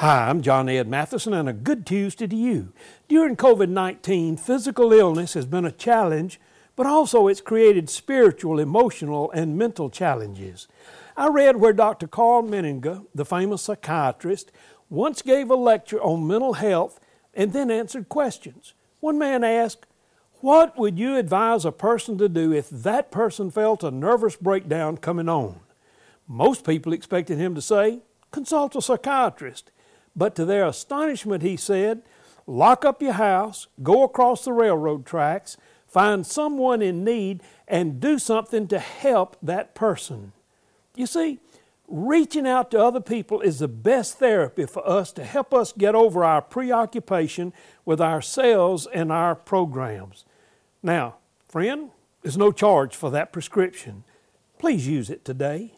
Hi, I'm John Ed Mathison, and a good Tuesday to you. During COVID 19, physical illness has been a challenge, but also it's created spiritual, emotional, and mental challenges. I read where Dr. Karl Menninger, the famous psychiatrist, once gave a lecture on mental health and then answered questions. One man asked, What would you advise a person to do if that person felt a nervous breakdown coming on? Most people expected him to say, Consult a psychiatrist. But to their astonishment, he said, Lock up your house, go across the railroad tracks, find someone in need, and do something to help that person. You see, reaching out to other people is the best therapy for us to help us get over our preoccupation with ourselves and our programs. Now, friend, there's no charge for that prescription. Please use it today.